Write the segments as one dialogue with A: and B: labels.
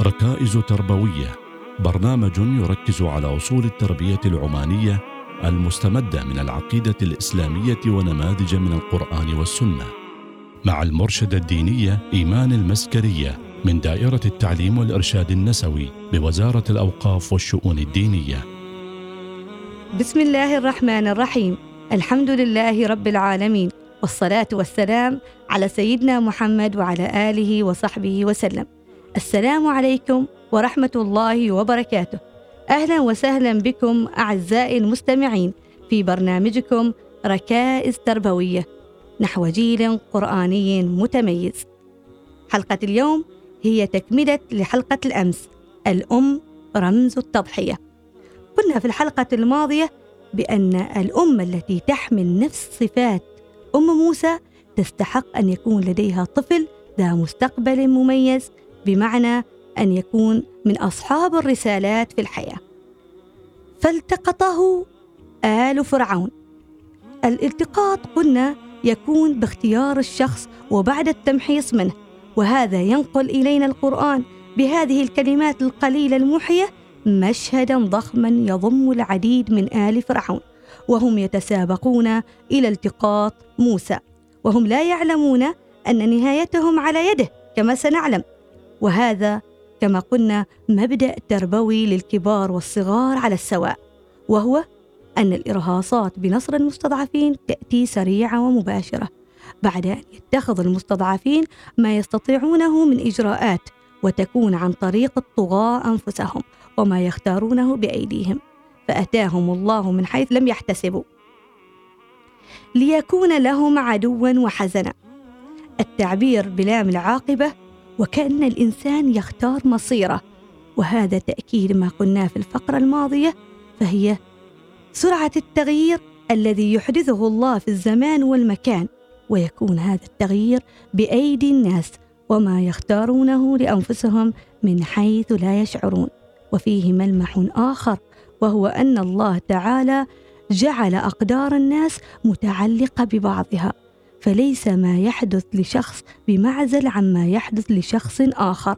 A: ركائز تربوية. برنامج يركز على أصول التربية العمانية المستمدة من العقيدة الإسلامية ونماذج من القرآن والسنة. مع المرشدة الدينية إيمان المسكرية من دائرة التعليم والإرشاد النسوي بوزارة الأوقاف والشؤون الدينية.
B: بسم الله الرحمن الرحيم. الحمد لله رب العالمين. والصلاة والسلام على سيدنا محمد وعلى آله وصحبه وسلم. السلام عليكم ورحمة الله وبركاته. أهلا وسهلا بكم أعزائي المستمعين في برنامجكم ركائز تربوية نحو جيل قرآني متميز. حلقة اليوم هي تكملة لحلقة الأمس الأم رمز التضحية. قلنا في الحلقة الماضية بأن الأم التي تحمل نفس صفات أم موسى تستحق أن يكون لديها طفل ذا مستقبل مميز بمعنى أن يكون من أصحاب الرسالات في الحياة. فالتقطه آل فرعون. الالتقاط قلنا يكون باختيار الشخص وبعد التمحيص منه وهذا ينقل إلينا القرآن بهذه الكلمات القليلة الموحية مشهدا ضخما يضم العديد من آل فرعون. وهم يتسابقون إلى التقاط موسى وهم لا يعلمون أن نهايتهم على يده كما سنعلم. وهذا كما قلنا مبدأ تربوي للكبار والصغار على السواء وهو أن الإرهاصات بنصر المستضعفين تأتي سريعة ومباشرة بعد أن يتخذ المستضعفين ما يستطيعونه من إجراءات وتكون عن طريق الطغاة أنفسهم وما يختارونه بأيديهم فأتاهم الله من حيث لم يحتسبوا. ليكون لهم عدوا وحزنا. التعبير بلام العاقبة وكأن الإنسان يختار مصيره وهذا تأكيد ما قلنا في الفقرة الماضية فهي سرعة التغيير الذي يحدثه الله في الزمان والمكان ويكون هذا التغيير بأيدي الناس وما يختارونه لأنفسهم من حيث لا يشعرون وفيه ملمح آخر وهو أن الله تعالى جعل أقدار الناس متعلقة ببعضها. فليس ما يحدث لشخص بمعزل عما يحدث لشخص آخر.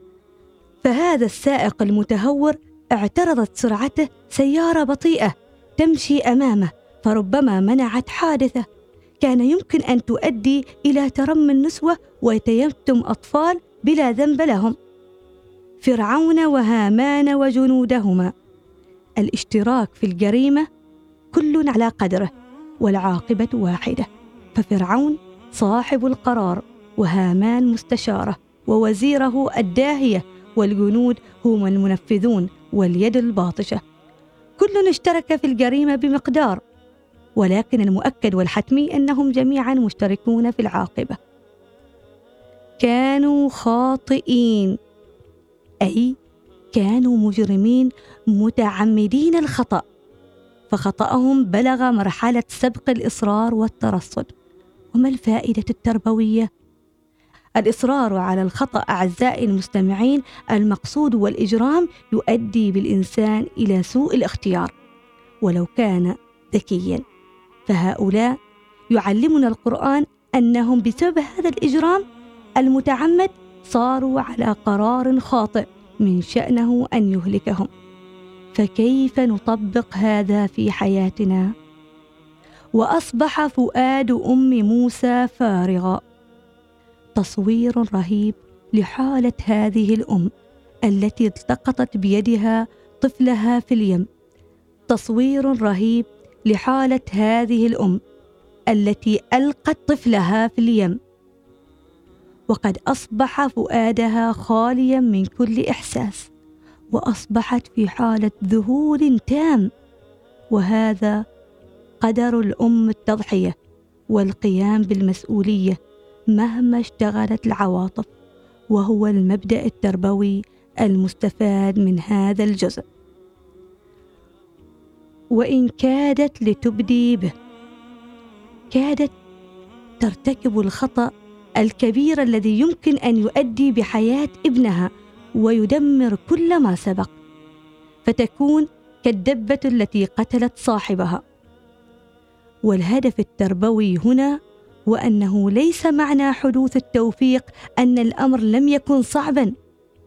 B: فهذا السائق المتهور اعترضت سرعته سيارة بطيئة تمشي أمامه فربما منعت حادثة. كان يمكن أن تؤدي إلى ترم النسوة ويتيتم أطفال بلا ذنب لهم. فرعون وهامان وجنودهما. الاشتراك في الجريمة كل على قدره والعاقبة واحدة. ففرعون صاحب القرار وهامان مستشاره ووزيره الداهيه والجنود هم المنفذون واليد الباطشه. كل اشترك في الجريمة بمقدار ولكن المؤكد والحتمي أنهم جميعا مشتركون في العاقبة. كانوا خاطئين أي كانوا مجرمين متعمدين الخطأ فخطأهم بلغ مرحلة سبق الإصرار والترصد. وما الفائدة التربوية؟ الإصرار على الخطأ أعزائي المستمعين المقصود والإجرام يؤدي بالإنسان إلى سوء الاختيار ولو كان ذكيا فهؤلاء يعلمنا القرآن أنهم بسبب هذا الإجرام المتعمد صاروا على قرار خاطئ من شأنه أن يهلكهم فكيف نطبق هذا في حياتنا؟ وأصبح فؤاد أم موسى فارغا. تصوير رهيب لحالة هذه الأم التي التقطت بيدها طفلها في اليم. تصوير رهيب لحالة هذه الأم التي ألقت طفلها في اليم. وقد أصبح فؤادها خاليا من كل إحساس وأصبحت في حالة ذهول تام. وهذا قدر الأم التضحية والقيام بالمسؤولية مهما اشتغلت العواطف وهو المبدأ التربوي المستفاد من هذا الجزء. وإن كادت لتبدي به كادت ترتكب الخطأ الكبير الذي يمكن أن يؤدي بحياة ابنها ويدمر كل ما سبق فتكون كالدبة التي قتلت صاحبها. والهدف التربوي هنا هو أنه ليس معنى حدوث التوفيق أن الأمر لم يكن صعبا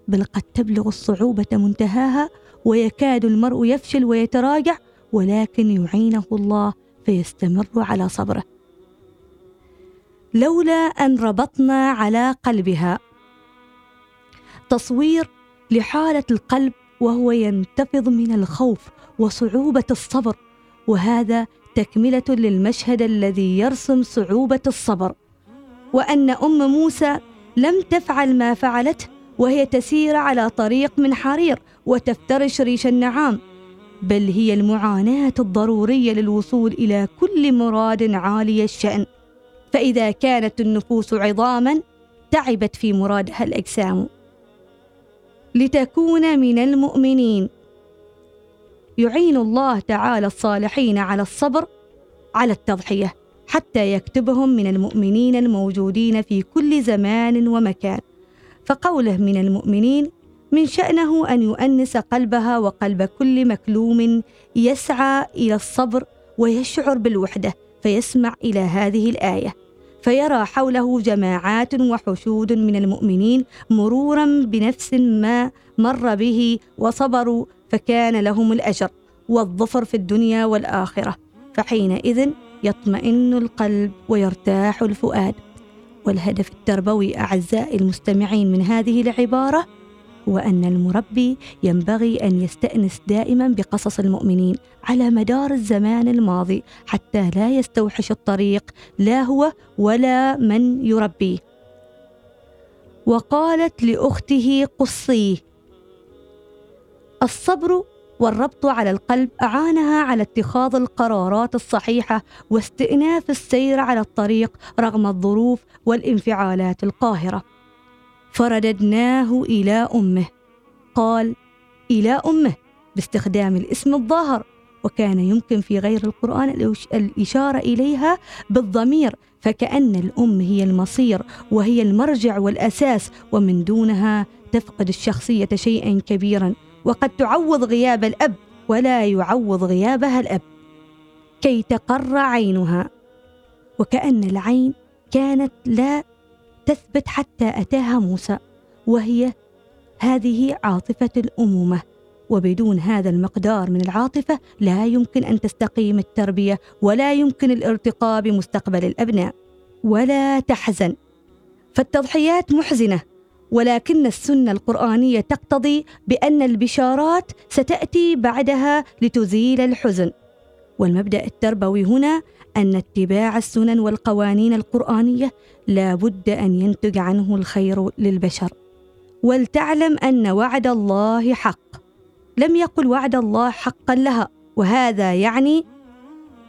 B: بل قد تبلغ الصعوبة منتهاها ويكاد المرء يفشل ويتراجع ولكن يعينه الله فيستمر على صبره. لولا أن ربطنا على قلبها. تصوير لحالة القلب وهو ينتفض من الخوف وصعوبة الصبر وهذا تكملة للمشهد الذي يرسم صعوبة الصبر وأن أم موسى لم تفعل ما فعلته وهي تسير على طريق من حرير وتفترش ريش النعام. بل هي المعاناة الضرورية للوصول إلى كل مراد عالي الشأن. فإذا كانت النفوس عظاما تعبت في مرادها الأجسام. لتكون من المؤمنين يعين الله تعالى الصالحين على الصبر على التضحية حتى يكتبهم من المؤمنين الموجودين في كل زمان ومكان. فقوله من المؤمنين من شأنه أن يؤنس قلبها وقلب كل مكلوم يسعى إلى الصبر ويشعر بالوحدة فيسمع إلى هذه الآية. فيرى حوله جماعات وحشود من المؤمنين مرورا بنفس ما مر به وصبروا فكان لهم الأجر والظفر في الدنيا والآخرة فحينئذ يطمئن القلب ويرتاح الفؤاد. والهدف التربوي أعزائي المستمعين من هذه العبارة هو أن المربي ينبغي أن يستأنس دائما بقصص المؤمنين على مدار الزمان الماضي حتى لا يستوحش الطريق لا هو ولا من يربيه وقالت لأخته قصيه الصبر والربط على القلب أعانها على اتخاذ القرارات الصحيحة واستئناف السير على الطريق رغم الظروف والانفعالات القاهرة. فرددناه إلى أمه. قال إلى أمه باستخدام الاسم الظاهر وكان يمكن في غير القرآن الإشارة إليها بالضمير فكأن الأم هي المصير وهي المرجع والأساس ومن دونها تفقد الشخصية شيئا كبيرا وقد تعوض غياب الأب ولا يعوض غيابها الأب. كي تقر عينها. وكأن العين كانت لا تثبت حتى أتاها موسى وهي هذه عاطفة الأمومة. وبدون هذا المقدار من العاطفة لا يمكن أن تستقيم التربية ولا يمكن الارتقاء بمستقبل الأبناء. ولا تحزن. فالتضحيات محزنة ولكن السنة القرآنية تقتضي بأن البشارات ستأتي بعدها لتزيل الحزن. والمبدأ التربوي هنا أن اتباع السنن والقوانين القرآنية لا بد أن ينتج عنه الخير للبشر. ولتعلم أن وعد الله حق. لم يقل وعد الله حقا لها وهذا يعني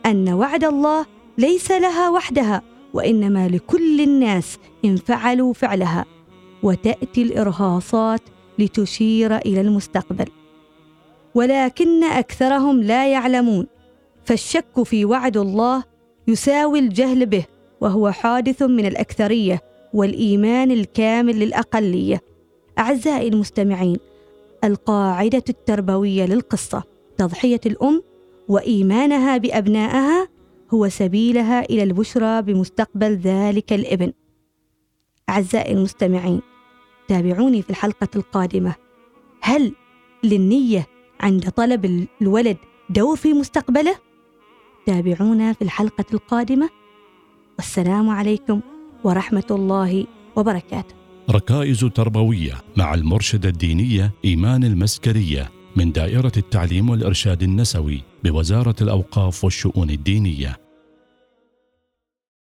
B: أن وعد الله ليس لها وحدها وإنما لكل الناس إن فعلوا فعلها. وتأتي الإرهاصات لتشير إلى المستقبل. ولكن أكثرهم لا يعلمون. فالشك في وعد الله يساوي الجهل به. وهو حادث من الأكثرية والإيمان الكامل للأقلية. أعزائي المستمعين القاعدة التربوية للقصة تضحية الأم وإيمانها بأبنائها هو سبيلها إلى البشرى بمستقبل ذلك الإبن. أعزائي المستمعين تابعوني في الحلقة القادمة. هل للنية عند طلب الولد دور في مستقبله؟ تابعونا في الحلقة القادمة. والسلام عليكم ورحمة الله وبركاته.
A: ركائز تربوية مع المرشدة الدينية إيمان المسكرية من دائرة التعليم والإرشاد النسوي بوزارة الأوقاف والشؤون الدينية.